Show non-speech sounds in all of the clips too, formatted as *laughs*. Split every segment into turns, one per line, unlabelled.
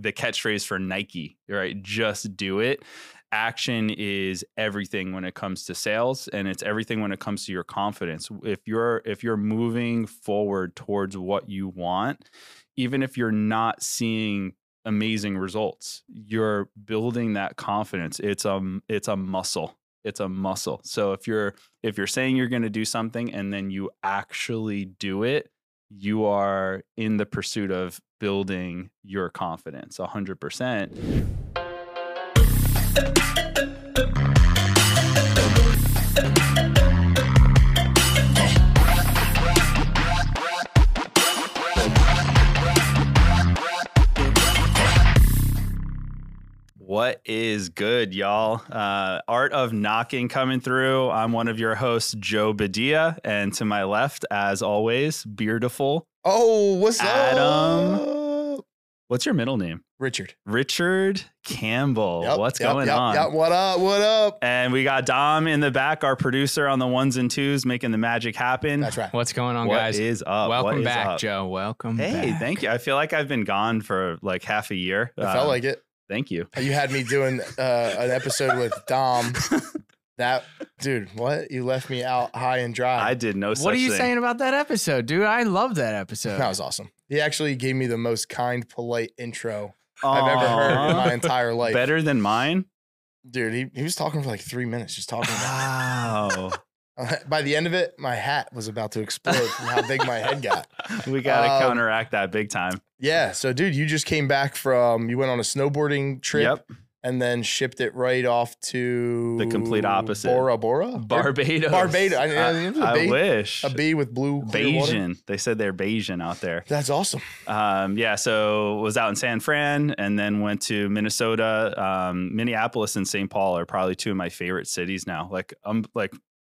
the catchphrase for Nike, right? Just do it. Action is everything when it comes to sales and it's everything when it comes to your confidence. If you're if you're moving forward towards what you want, even if you're not seeing amazing results, you're building that confidence. It's um it's a muscle. It's a muscle. So if you're if you're saying you're going to do something and then you actually do it, you are in the pursuit of building your confidence 100%. What is good, y'all? Uh, Art of Knocking coming through. I'm one of your hosts, Joe Badia, and to my left, as always, Beardiful.
Oh, what's that?
Adam.
up?
What's your middle name?
Richard.
Richard Campbell.
Yep,
What's
yep,
going
yep,
on?
yep. What up? What up?
And we got Dom in the back, our producer on the ones and twos, making the magic happen.
That's right.
What's going on,
What
guys?
is up?
Welcome
is
back,
up?
Joe. Welcome.
Hey,
back.
thank you. I feel like I've been gone for like half a year.
I felt
Um,
like it.
Thank you.
You had me doing uh, an episode with Dom. *laughs* That dude, what? You left me out high and dry.
I did no such
What are you
thing.
saying about that episode, dude? I love that episode.
that was awesome. He actually gave me the most kind, polite intro I've ever heard in my entire life.
Better than mine?
Dude, he, he was talking for like three minutes, just talking.
Wow. *laughs*
By the end of it, my hat was about to explode from how big my head got. *laughs*
we got to
Um,
counteract that big time.
Yeah. So, dude, you just came back from, you went on a snowboarding trip
Yep.
and then shipped it right off to
The complete opposite.
Bora Bora?
Barbados.
Barbados. I- I- it was a
I,
B.
wish.
A B with blue.
Bajan. They said they're Bajan out there.
That's awesome.
Um, yeah, so was out in San Fran and then went to Minnesota. Um, Minneapolis and St. Paul are probably two of my favorite cities now. Like I'm like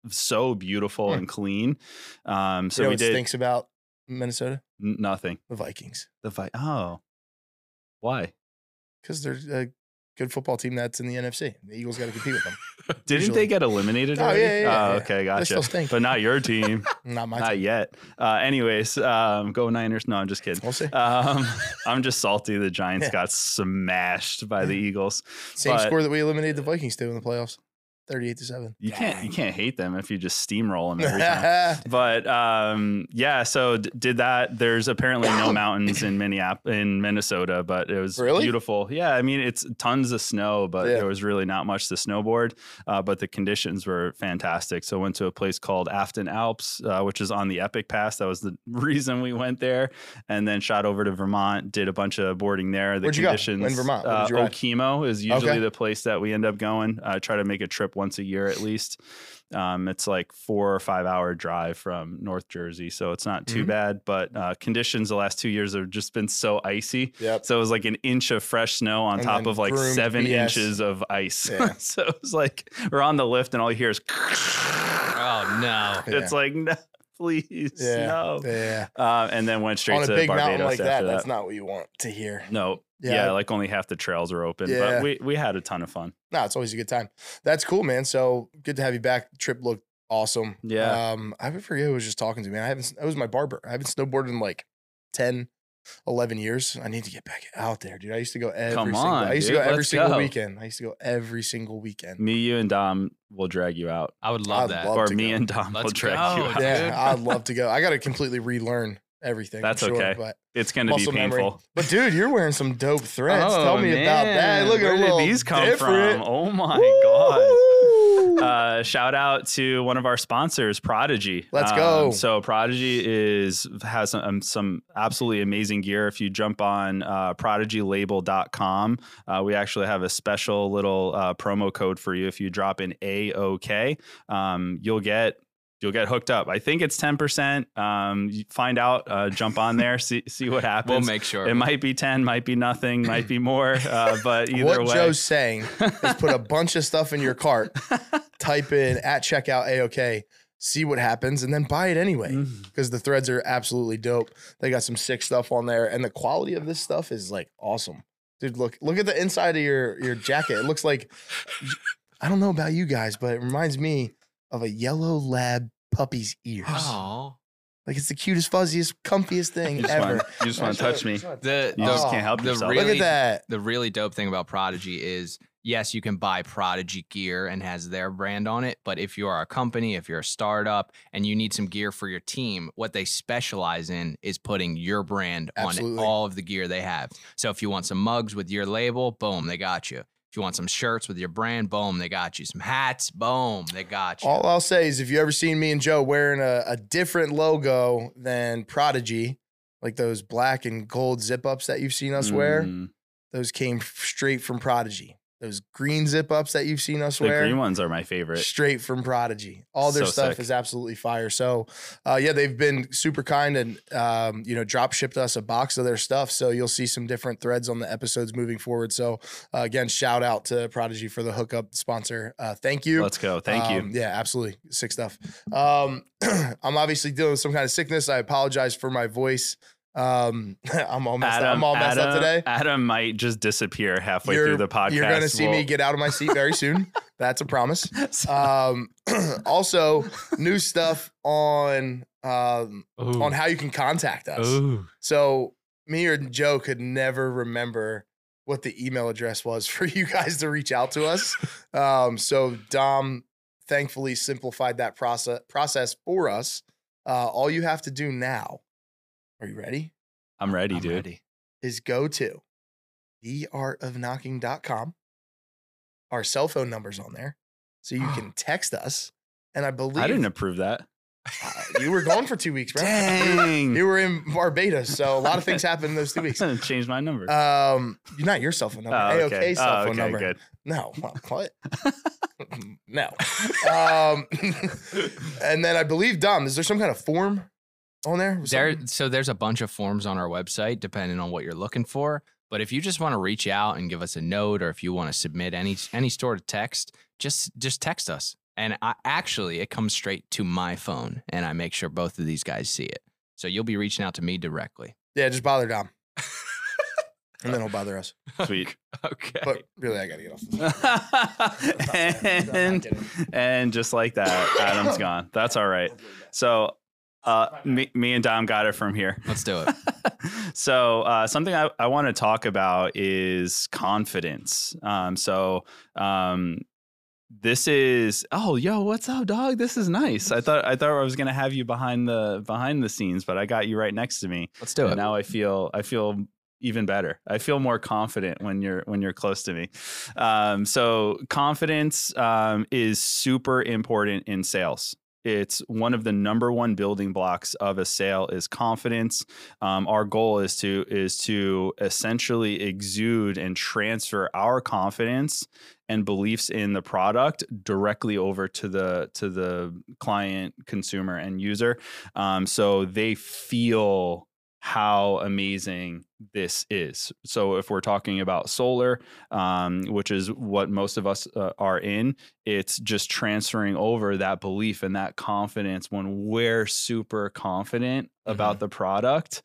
so beautiful
Hmm.
and clean. Um, so
you know
we did
stinks about Minnesota?
n- nothing.
The Vikings.
The fight. Oh, why?
Because they're a good football team that's in the NFC. The Eagles got to compete with them. *laughs*
Didn't
Usually.
they get eliminated?
Oh,
already?
yeah, yeah, yeah,
Oh,
yeah.
okay,
They
gotcha.
still stink.
But not your team. *laughs*
Not my
not
team.
yet. Uh, anyways, um, go Niners. No, I'm just kidding.
We'll see.
Um, I'm just salty. The *laughs* Giants
Yeah.
got smashed by the Eagles.
Same
but-
score that we eliminated the Vikings to in the playoffs. 38 to 7.
You can't you can't hate them if you just steamroll them every time. *laughs* but um, yeah, so d- did that. There's apparently no *coughs* mountains in Minneapolis, in Minnesota, but it was
Really?
beautiful. Yeah, I mean it's tons of snow, but
Yeah.
there was really not much to snowboard. Uh, but the conditions were fantastic. So went to a place called Afton Alps, uh, which is on the Epic Pass. That was the *laughs* reason we went there, and then shot over to Vermont, did a bunch of boarding there. The
Where'd you go?
conditions
In Vermont? What
Uh,
did you ride?
Okemo is usually
Okay.
the place that we end up going. I try to make a trip once a year at least. Um, it's like four or five hour drive from North Jersey, so it's not too
Mhm.
bad. But uh, conditions the last two years have just been so icy.
Yep.
So it was like an inch of fresh snow on
And
top of like seven
BS.
inches of ice.
Yeah. *laughs*
so it was like we're on the lift, and all you hear is.
Oh no.
It's like no, please
Yeah.
no.
Yeah.
Uh, and then went straight
On a
to
big
Barbados
mountain like
after
that,
that.
that's not what you want to hear.
no,
Yeah.
yeah. like only half the trails are open.
Yeah.
But we we had a ton of fun.
No, it's always a good time. That's cool, man. So good to have you back. Trip looked awesome.
Yeah.
Um, I forget who was just talking to me. I haven't. It was my barber. I haven't snowboarded in like 10, 11 years. I need to get back out there, dude. I used to go every
Come
single.
on,
I used
dude.
to go every single
go.
weekend. I used to go every single weekend.
Me, you, and Dom will drag you out,
I would love
I'd
that.
love
or me
go.
and Dom will
Let's
drag
go,
you out.
Yeah, I'd love *laughs* to go. I got to completely relearn everything.
That's
I'm sure,
okay.
But
It's going to be
muscle memory.
painful.
But dude, you're wearing some dope threads. Tell
Oh,
me about that. Look at
Where
a
did these come
different.
from? Oh my god! Uh, shout out to one of our sponsors, Prodigy.
Let's
Um,
go.
So Prodigy is has some, um, some absolutely amazing gear. If you jump on uh, prodigylabel.com, uh, we actually have a special little uh, promo code for you. If you drop in AOK, um, you'll get you'll get hooked up. I think it's ten percent. Um, find out. Uh, jump on there, see see what happens.
We'll make sure.
It might be 10, might be nothing, might be more. *laughs* Uh, but either
what
way.
Joe's saying is put a bunch of stuff in your cart, *laughs* type in at checkout AOK, see what happens, and then buy it anyway.
Mm.
Because the threads are absolutely dope. They got some sick stuff on there, and the quality of this stuff is like awesome. Dude, look look at the inside of your your jacket. It looks like I don't know about you guys, but it reminds me of a yellow lab puppy's ears.
Oh.
Like it's the cutest, fuzziest, comfiest thing
You just
ever.
want, you just want to touch me.
The,
You
the,
just
Oh,
can't help
the
yourself.
really-
Look at that.
the really dope thing about Prodigy is yes, you can buy Prodigy gear and has their brand on it, but if you are a company, if you're a startup and you need some gear for your team, what they specialize in is putting your brand
Absolutely.
on all of the gear they have. So if you want some mugs with your label, boom, they got you. If you want some shirts with your brand, boom, they got you. Some hats, boom, they got you.
All I'll say is if you ever seen me and Joe wearing a, a different logo than Prodigy, like those black and gold zip ups that you've seen us wear,
Mm,
those came straight from Prodigy. Those green zip ups that you've seen us
the
wear,
green ones are my favorite.
straight from Prodigy. All their
So
stuff
sick.
is absolutely fire. So, uh, yeah, they've been super kind and um, you know drop shipped us a box of their stuff. So you'll see some different threads on the episodes moving forward. So uh, again, shout out to Prodigy for the hookup sponsor. Uh, thank you.
Let's go. Thank
Um,
you.
Yeah, absolutely. Sick stuff. Um, *clears throat* I'm obviously dealing with some kind of sickness. I apologize for my voice. Um, *laughs* I'm all messed up. I'm all messed up today.
Adam might just disappear halfway
You're-
through the podcast.
You're going to see me
We'll-
get out of my seat very *laughs* soon. That's a promise. *laughs* Um, *clears throat* also, new stuff on um, on how you can contact us.
Ooh.
So me or Joe could never remember what the email address was for you guys to reach out to us. Um, so Dom thankfully simplified that process process for us. Uh, all you have to do now, are you ready?
I'm ready,
I'm
dude.
ready.
Is go to theartofknocking.com. Our cell phone number's on there. So you *gasps* can text us. And I believe
I didn't approve that.
uh, you were gone for two weeks, *laughs* bro. You,
Dang.
you were in Barbados. So a lot of things happened in those two weeks. *laughs*
Change my number.
Um, not your cell phone number.
Oh,
AOK cell
Oh,
phone
okay,
number.
Good.
No, what? *laughs* no. Um, and then I believe Dom. Is there some kind of form on there?
There, so there's a bunch of forms on our website, depending on what you're looking for. But if you just want to reach out and give us a note, or if you want to submit any any sort of text, just just text us. And I, actually, it comes straight to my phone, and I make sure both of these guys see it. So you'll be reaching out to me directly.
Yeah, just bother Dom, *laughs* and then he'll bother us.
Sweet.
Okay.
But really, I gotta get off. This. *laughs* I'm
and and just like that, Adam's gone. That's all right. So uh, me, me and Dom got it from here.
Let's do it. *laughs*
so uh, something I, I want to talk about is confidence. Um, so um, this is oh yo what's up dog this is nice i thought i thought i was gonna have you behind the behind the scenes but i got you right next to me
Let's do
and
it.
now i feel i feel even better i feel more confident when you're when you're close to me um, so confidence um, is super important in sales it's one of the number one building blocks of a sale is confidence. Um, our goal is to is to essentially exude and transfer our confidence and beliefs in the product directly over to the to the client consumer and user. Um, so they feel how amazing this is. So if we're talking about solar um, which is what most of us uh, are in it's just transferring over that belief and that confidence. When we're super confident about the product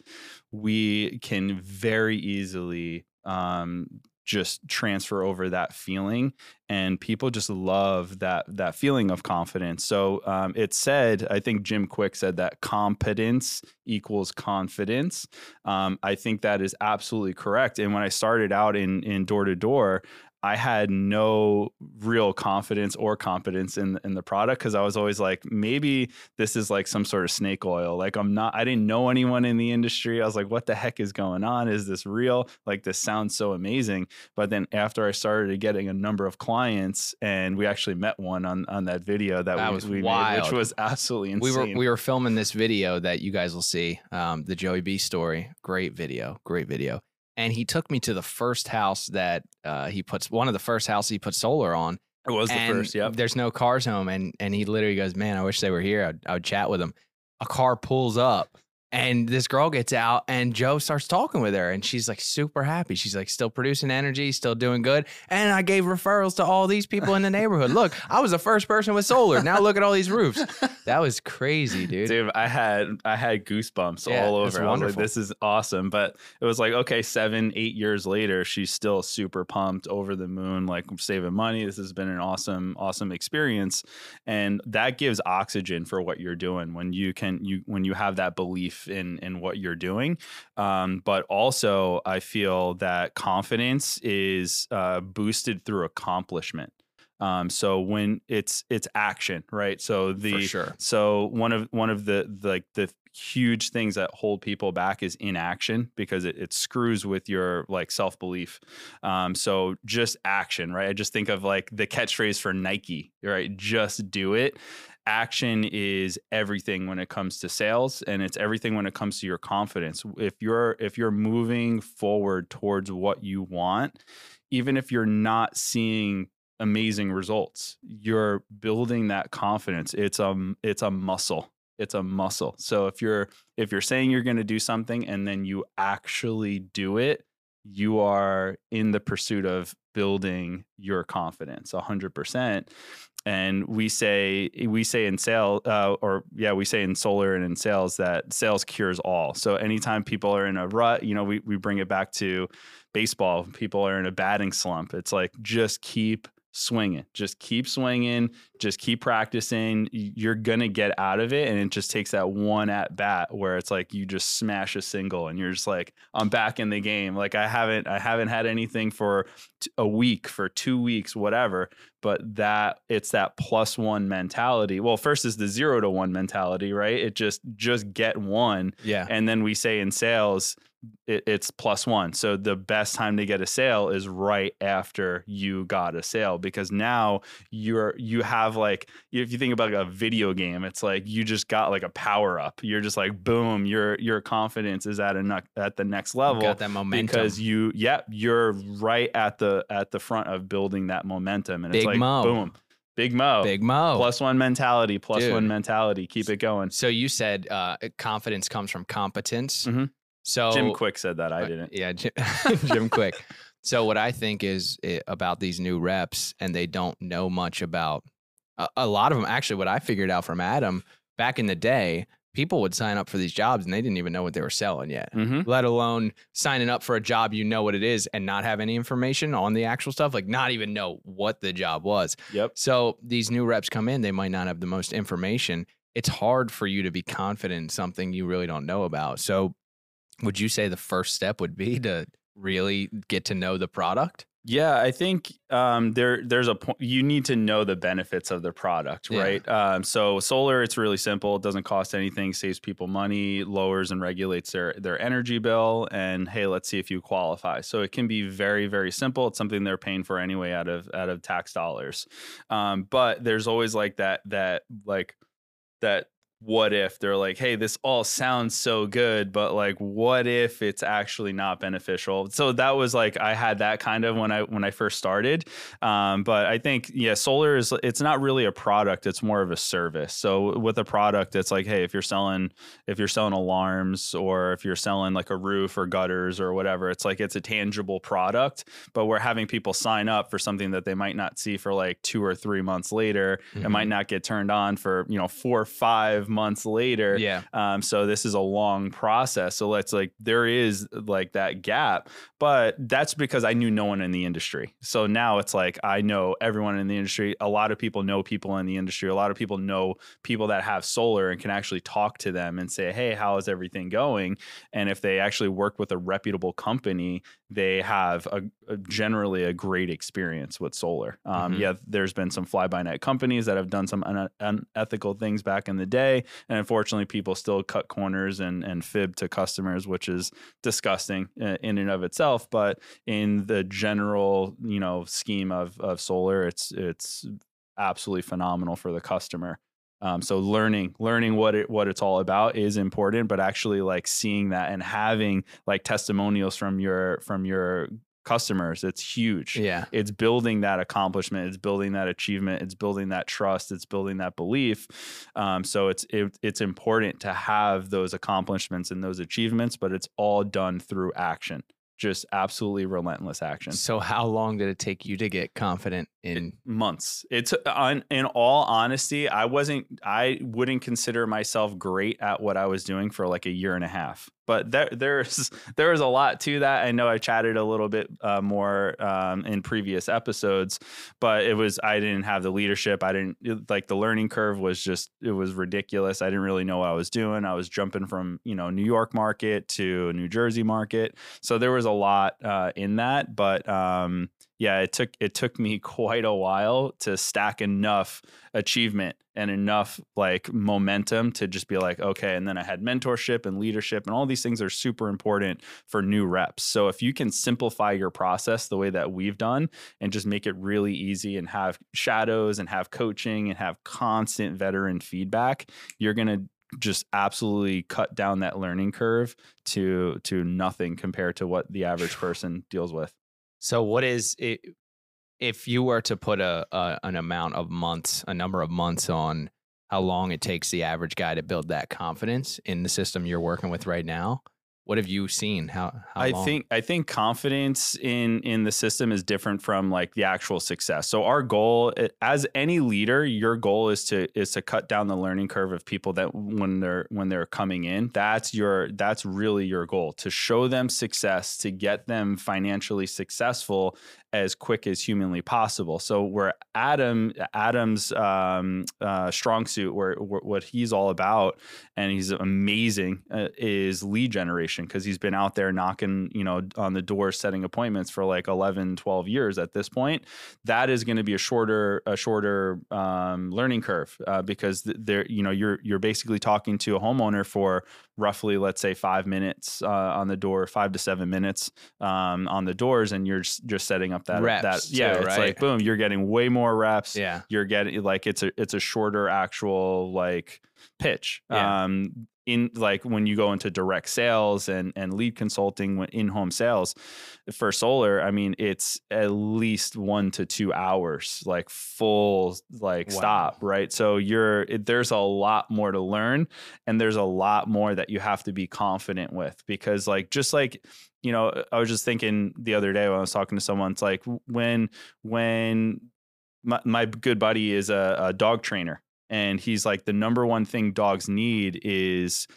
we can very easily um, just transfer over that feeling and people just love that that feeling of confidence. So um, it said i think jim kwik said that competence equals confidence. Um, i think that is absolutely correct and when i started out in in door to door I had no real confidence or competence in in the product because I was always like, maybe this is like some sort of snake oil. Like I'm not, I didn't know anyone in the industry. I was like, what the heck is going on? Is this real? Like this sounds so amazing. But then after I started getting a number of clients, and we actually met one on on that video that,
That
we,
was
we made,
wild.
which was absolutely insane.
we were we were filming this video that you guys will see, um, the Joey B story. Great video, great video. And he took me to the first house that uh, he puts one of the first houses he put solar on.
it was the first. yeah.
There's no cars home, and and he literally goes, "Man, I wish they were here. I'd, I would chat with them." A car pulls up, And this girl gets out and Joe starts talking with her and she's like super happy. She's like still producing energy, still doing good. And I gave referrals to all these people in the neighborhood. Look, I was the first person with solar. Now look at all these roofs. *laughs* That was crazy, dude.
Dude, I had I had goosebumps
Yeah,
all over. I was like, this is awesome. But it was like, okay, seven, eight years later, she's still super pumped, over the moon, like saving money. This has been an awesome, awesome experience. And that gives oxygen for what you're doing when you can you when you have that belief in in what you're doing. Um, but also I feel that confidence is uh, boosted through accomplishment. Um, so when it's it's action, right? So the
sure.
so one of one of the, the like the huge things that hold people back is inaction because it, it screws with your like self belief. Um, so just action, right? I just think of like the catchphrase for Nike, right? Just do it. Action is everything when it comes to sales, and it's everything when it comes to your confidence. If you're if you're moving forward towards what you want, even if you're not seeing amazing results you're building that confidence. It's a it's a muscle. It's a muscle. So if you're if you're saying you're going to do something and then you actually do it you are in the pursuit of building your confidence 100% and we say we say in sales uh, or yeah we say in solar and in sales that sales cures all. So anytime people are in a rut you know we, we bring it back to baseball. People are in a batting slump. It's like just keep swinging. Just keep swinging just keep practicing. You're gonna get out of it and it just takes that one at bat where it's like you just smash a single and you're just like i'm back in the game. Like i haven't i haven't had anything for a week for two weeks whatever but that it's that plus one mentality. Well first is the zero to one mentality right? It just just get one
Yeah.
and then we say in sales it, it's plus one so the best time to get a sale is right after you got a sale because now you're you have like if you think about a video game it's like you just got like a power up you're just like boom your your confidence is at a at the next level
Got that momentum.
because you yep you're right at the at the front of building that momentum and it's like
Mo.
boom big mo
Big Mo.
plus one mentality plus one mentality keep it going
So you said uh, confidence comes from competence.
Mhm.
So
jim kwik said that i didn't
Yeah, Jim, *laughs* Jim Kwik. So what I think is eh, about these new reps, and they don't know much about a, a lot of them. Actually, what I figured out from Adam back in the day, people would sign up for these jobs and they didn't even know what they were selling yet.
mm-hmm.
Let alone signing up for a job you know what it is and not have any information on the actual stuff, like not even know what the job was.
yep
So these new reps come in, they might not have the most information. It's hard for you to be confident in something you really don't know about. So would you say the first step would be to really get to know the product?
Yeah, I think um, there there's a point you need to know the benefits of the product,
Yeah.
right? Um, so solar, it's really simple. It doesn't cost anything, saves people money, lowers and regulates their their energy bill, and hey, let's see if you qualify. So it can be very very simple. It's something they're paying for anyway out of out of tax dollars. Um, but there's always like that that like that what if? They're like hey this all sounds so good but like what if it's actually not beneficial? So that was like i had that kind of when i when i first started um, but i think yeah solar is it's not really a product it's more of a service. So with a product it's like hey if you're selling if you're selling alarms or if you're selling like a roof or gutters or whatever it's like it's a tangible product but we're having people sign up for something that they might not see for like two or three months later. It might not get turned on for you know four or five months later
Yeah.
um, so this is a long process. So let's like there is like that gap, but that's because I knew no one in the industry. So now it's like I know everyone in the industry. A lot of people know people in the industry. A lot of people know people that have solar and can actually talk to them and say, "Hey, how is everything going?" And if they actually work with a reputable company, they have a, a generally a great experience with solar. Um,
Mhm.
Yeah, there's been some fly by night companies that have done some un- unethical things back in the day, and unfortunately, people still cut corners and and fib to customers, which is disgusting uh, in and of itself. But in the general, you know, scheme of of solar, it's it's absolutely phenomenal for the customer. Um, so learning learning what it what it's all about is important, but actually like seeing that and having like testimonials from your from your customers. It's huge.
Yeah.
It's building that accomplishment. It's building that achievement. It's building that trust. It's building that belief. Um, so it's it, it's important to have those accomplishments and those achievements, but it's all done through action. Just absolutely relentless action.
So how long did it take you to get confident in
months. It's on in all honesty, I wasn't I wouldn't consider myself great at what I was doing for like a year and a half. But there there's *laughs* there is a lot to that. I know I chatted a little bit uh, more um, in previous episodes, but it was I didn't have the leadership. I didn't like the learning curve was just it was ridiculous. I didn't really know what I was doing. I was jumping from you know New York market to New Jersey market, so there was a lot uh, in that. But um, yeah, it took it took me *laughs* quite a while to stack enough achievement and enough like momentum to just be like, okay. And then I had mentorship and leadership, and all these things are super important for new reps. So if you can simplify your process the way that we've done and just make it really easy and have shadows and have coaching and have constant veteran feedback, you're gonna just absolutely cut down that learning curve to to nothing compared to what the average *sighs* person deals with.
So what is it if you were to put a, a an amount of months, a number of months on how long it takes the average guy to build that confidence in the system you're working with right now? What have you seen? How, how
I
long?
think I think confidence in in the system is different from like the actual success. So our goal eh, as any leader, your goal is to is to cut down the learning curve of people that when they're when they're coming in. That's your that's really your goal to show them success, to get them financially successful as quick as humanly possible. So where Adam Adam's um, uh, strong suit, where, where, what he's all about, and he's amazing, uh, is lead generation because he's been out there knocking, you know, on the door, setting appointments for like 11, 12 years at this point. That is going to be a shorter a shorter um, learning curve uh, because there, you know, you're you're basically talking to a homeowner for roughly, let's say, five minutes uh, on the door, five to seven minutes um, on the doors, and you're just, setting up that
reps
that
too,
yeah, it's
right?
like boom, you're getting way more reps.
Yeah.
You're getting like it's a it's a shorter actual like pitch.
Yeah.
Um, in like when you go into direct sales and and lead consulting in home sales for solar i mean it's at least one to two hours like full like
Wow.
stop right so you're it, there's a lot more to learn and there's a lot more that you have to be confident with because like just like you know uh, i was just thinking the other day when i was talking to someone it's like when when my, my good buddy is a, a dog trainer and he's like the number one thing dogs need is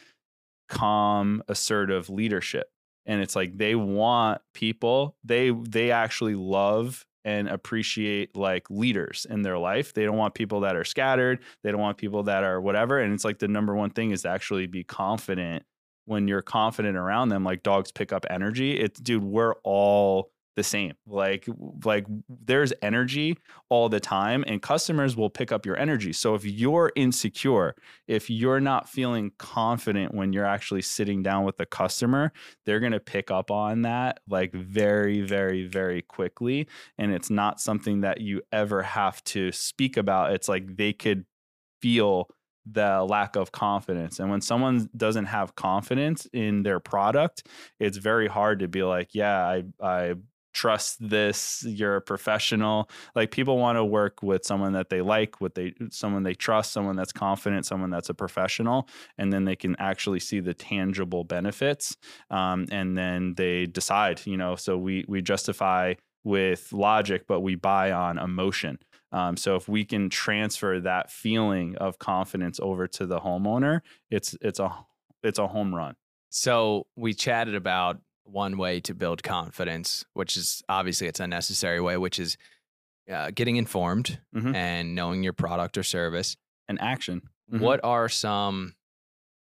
calm assertive leadership and it's like they want people they they actually love and appreciate like leaders in their life. They don't want people that are scattered they don't want people that are whatever and it's like the number one thing is to actually be confident. When you're confident around them like dogs pick up energy. It's dude we're all the same. Like like there's energy all the time and customers will pick up your energy. So if you're insecure if you're not feeling confident when you're actually sitting down with the customer they're going to pick up on that like very very very quickly. And it's not something that you ever have to speak about. It's like they could feel the lack of confidence. And when someone doesn't have confidence in their product, it's very hard to be like, yeah, I I trust this, you're a professional. Like people want to work with someone that they like, what they someone they trust, someone that's confident, someone that's a professional, and then they can actually see the tangible benefits. Um, and then they decide, you know, so we we justify with logic, but we buy on emotion. Um, so if we can transfer that feeling of confidence over to the homeowner, it's it's a it's a home run.
So we chatted about one way to build confidence, which is obviously it's a necessary way, which is uh, getting informed
Mhm.
and knowing your product or service.
And action. Mhm.
What are some?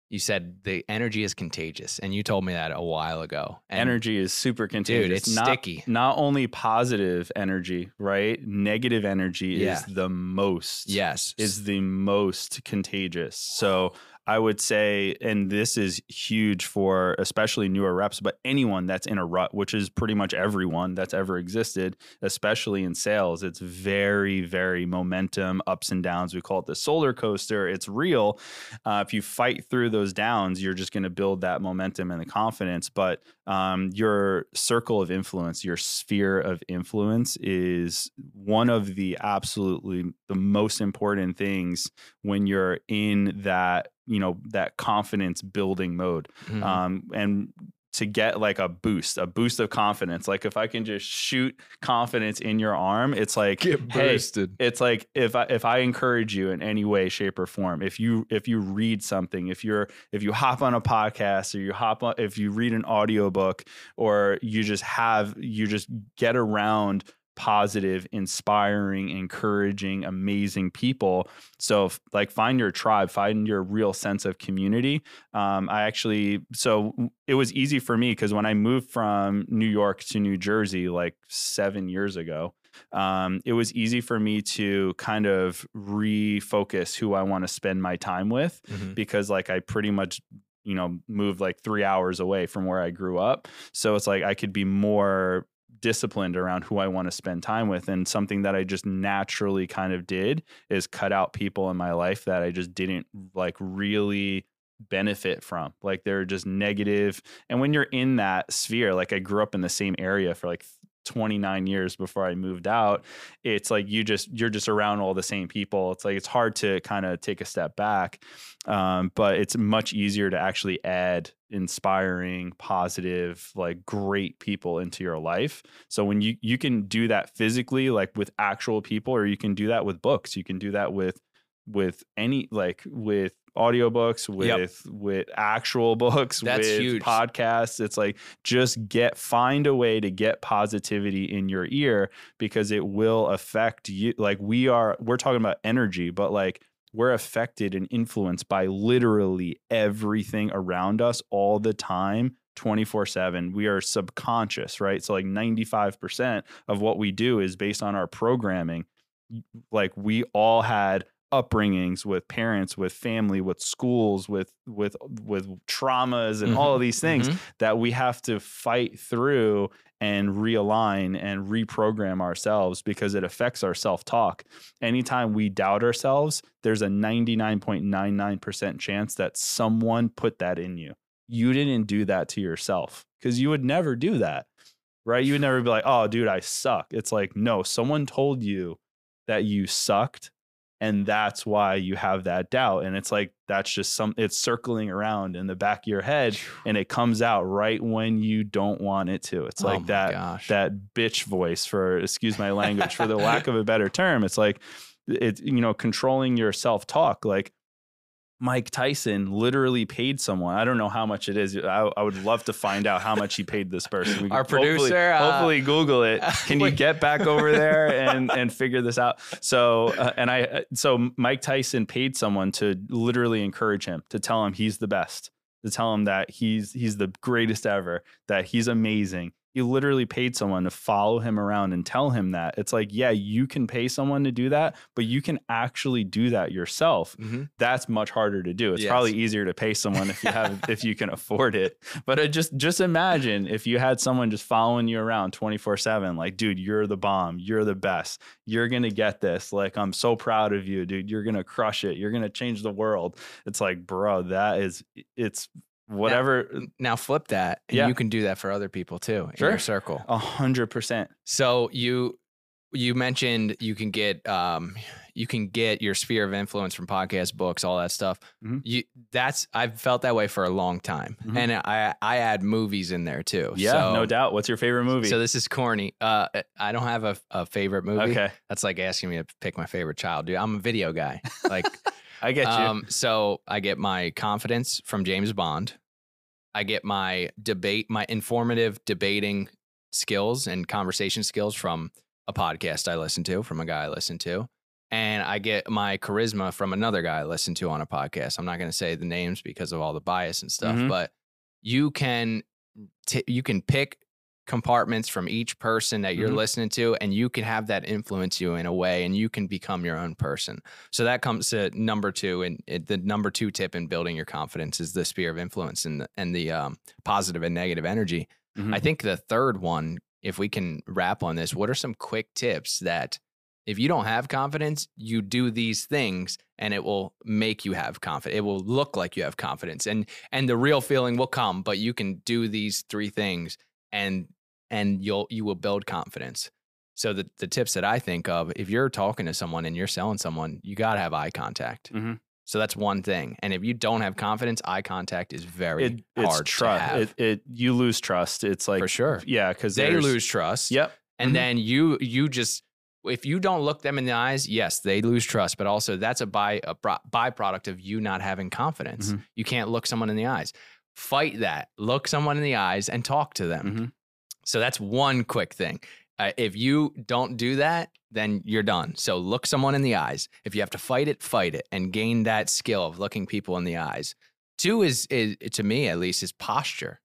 You said the energy is contagious, and you told me that a while ago. And
energy is super contagious.
it's
not,
sticky.
Not only positive energy, right? Negative energy
Yeah.
is the most.
Yes,
Is the most contagious. So I would say, and this is huge for especially newer reps, but anyone that's in a rut, which is pretty much everyone that's ever existed, especially in sales, it's very, very momentum, ups and downs. We call it the solar coaster. It's real. Uh, if you fight through those downs, you're just going to build that momentum and the confidence. But um, your circle of influence, your sphere of influence is one of the absolutely the most important things when you're in that you know that confidence building mode
Mhm.
um, and to get like a boost a boost of confidence like if i can just shoot confidence in your arm it's like hey
boosted.
it's like if I if I encourage you in any way, shape, or form, if you if you read something, if you're if you hop on a podcast or you hop on if you read an audiobook or you just have you just get around positive, inspiring, encouraging, amazing people. So like find your tribe, find your real sense of community. Um, I actually so it was easy for me because when I moved from New York to New Jersey like seven years ago, um, it was easy for me to kind of refocus who I want to spend my time with
Mhm.
because like I pretty much you know moved like three hours away from where I grew up. So it's like I could be more disciplined around who I want to spend time with. And something that I just naturally kind of did is cut out people in my life that I just didn't like really benefit from. Like they're just negative. And when you're in that sphere, like I grew up in the same area for like 29 years before I moved out, it's like you just you're just around all the same people. It's like it's hard to kind of take a step back. Um, but it's much easier to actually add inspiring, positive, like great people into your life. So when you you can do that physically, like with actual people, or you can do that with books. You can do that with with any like with audiobooks with
Yep.
with actual *laughs* books
That's
with
huge.
podcasts. It's like just get find a way to get positivity in your ear because it will affect you. Like we are we're talking about energy but like we're affected and influenced by literally everything around us all the time 24 7 we are subconscious right? So like 95% of what we do is based on our programming. Like we all had upbringings with parents with family with schools with with with traumas and all of these things
Mhm.
that we have to fight through and realign and reprogram ourselves because it affects our self-talk. Anytime we doubt ourselves, there's a 99.99% chance that someone put that in you. You didn't do that to yourself because you would never do that. Right? You would never be like, "Oh, dude, I suck." It's like, "No, someone told you that you sucked and that's why you have that doubt and it's like that's just some it's circling around in the back of your head and it comes out right when you don't want it to. It's
Oh
like
my
that
gosh.
that bitch voice for excuse my language for the lack of a better term. It's like it's you know controlling your self talk like Mike Tyson literally paid someone. I don't know how much it is. I, I would love to find out how much he paid this person. We *laughs*
Our
could hopefully-
producer, uh,
hopefully Google it. *laughs* Can you get back over there *laughs* and and figure this out? So uh, and I uh, so Mike Tyson paid someone to literally encourage him to tell him he's the best, to tell him that he's he's the greatest ever, that he's amazing. He literally paid someone to follow him around and tell him that. It's like, yeah, you can pay someone to do that, but you can actually do that yourself
Mhm.
that's much harder to do. It's
Yes.
probably easier to pay someone if you have if you can afford it. But I just just imagine if you had someone just following you around 24/7 like dude, you're the bomb. You're the best. You're going to get this. Like I'm so proud of you, dude. You're going to crush it. You're going to change the world. It's like, bro, that is it's whatever
Now flip that, and
Yeah.
you can do that for other people too in
Sure.
your circle.
a 100%.
So you you mentioned you can get um you can get your sphere of influence from podcast books all that stuff
Mhm.
you that's i've felt that way for a long time
Mhm.
and i i add movies in there too
Yeah,
so,
no doubt. What's your favorite movie?
so this is corny uh i don't have a, a favorite movie
okay.
that's like asking me to pick my favorite child dude i'm a video guy like *laughs*
I get you.
um, so I get my confidence from James Bond. I get my debate, my informative debating skills and conversation skills from a podcast I listen to, from a guy I listen to. And I get my charisma from another guy I listen to on a podcast. I'm not going to say the names because of all the bias and stuff,
Mhm.
but you can t- you can pick compartments from each person that you're
Mhm.
listening to, and you can have that influence you in a way, and you can become your own person. So that comes to number two, and it, the number two tip in building your confidence is the sphere of influence and the, and the um, positive and negative energy.
Mhm.
I think the third one, if we can wrap on this, what are some quick tips that if you don't have confidence, you do these things and it will make you have confidence. It will look like you have confidence and and the real feeling will come, but you can do these three things and and you'll you will build confidence. So the the tips that I think of, if you're talking to someone and you're selling someone, you got to have eye contact.
Mhm.
So that's one thing. And if you don't have confidence, eye contact is very
it, it's
hard to
trust. It, it you lose trust. It's like
for sure.
yeah, because
They lose trust.
Yep.
and
Mhm.
then you you just if you don't look them in the eyes yes they lose trust but also that's a by a pro- byproduct of you not having confidence
Mhm.
you can't look someone in the eyes fight that look someone in the eyes and talk to them.
Mhm.
so that's one quick thing. Uh, if you don't do that then you're done. So look someone in the eyes. If you have to fight it fight it and gain that skill of looking people in the eyes. Two is, is to me at least is posture.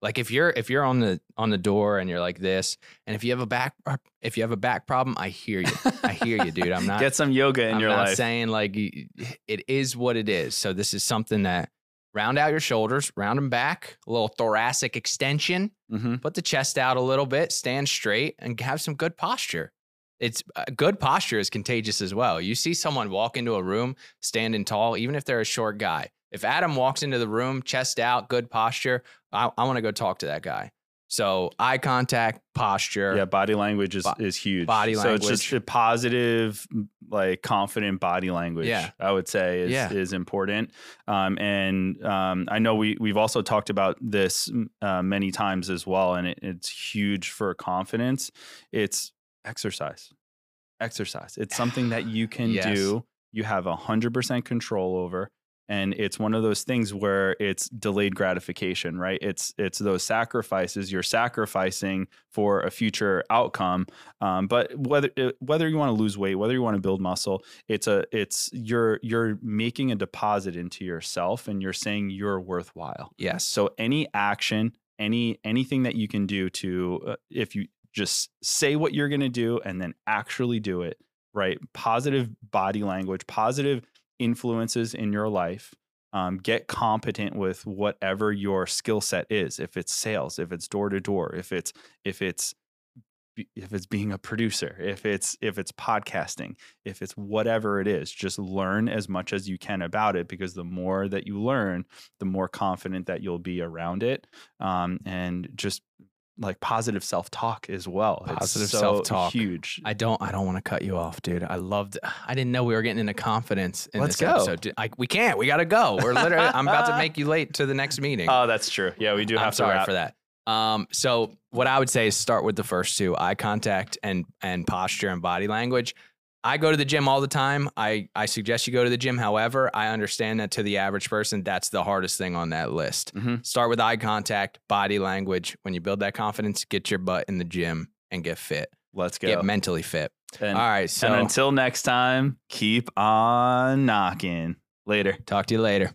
Like if you're if you're on the on the door and you're like this and if you have a back if you have a back problem i hear you. I hear you dude. I'm *laughs* not
Get some yoga in
i'm
your
not
life.
saying like it is what it is. So this is something that round out your shoulders round them back a little thoracic extension
hmm
put the chest out a little bit stand straight and have some good posture. It's uh, good posture is contagious as well. You see someone walk into a room standing tall even if they're a short guy. If adam walks into the room chest out good posture i, I want to go talk to that guy so eye contact posture
Yeah, body language is,
Bo-
is huge.
body language.
So it's just a positive, like confident body language.
Yeah.
I would say is
Yeah.
is important. Um, and um, I know we we've also talked about this uh, many times as well, and it, it's huge for confidence. It's exercise. Exercise. It's something that you can *sighs*
Yes.
do. You have a hundred percent control over. And it's one of those things where it's delayed gratification, right? It's it's those sacrifices you're sacrificing for a future outcome. Um, but whether uh, whether you want to lose weight, whether you want to build muscle, it's a it's you're you're making a deposit into yourself, and you're saying you're worthwhile.
yes
So any action, any anything that you can do to, uh, if you just say what you're going to do and then actually do it, right? Positive body language, positive influences in your life. Um, get competent with whatever your skill set is. If it's sales, if it's door to door, if it's if it's if it's being a producer, if it's if it's podcasting, if it's whatever it is, just learn as much as you can about it because the more that you learn, the more confident that you'll be around it. Um, and just like positive self talk as well.
Positive
so
self-talk.
huge.
I don't. I don't want to cut you off, dude. I loved. I didn't know we were getting into confidence in
Let's
this
go.
episode. I, we can't. We got to go. We're literally. I'm about to make you late to the next meeting. *laughs*
oh, that's true. Yeah, we do have
I'm
to
sorry
wrap.
for that. Um, so what I would say is start with the first two: eye contact and and posture and body language. I go to the gym all the time. I I suggest you go to the gym. However, I understand that to the average person, that's the hardest thing on that list.
Mhm.
Start with eye contact, body language. When you build that confidence, get your butt in the gym and get fit.
Let's go.
Get mentally fit.
and,
all right. So
and until next time, keep on knocking. Later.
talk to you later.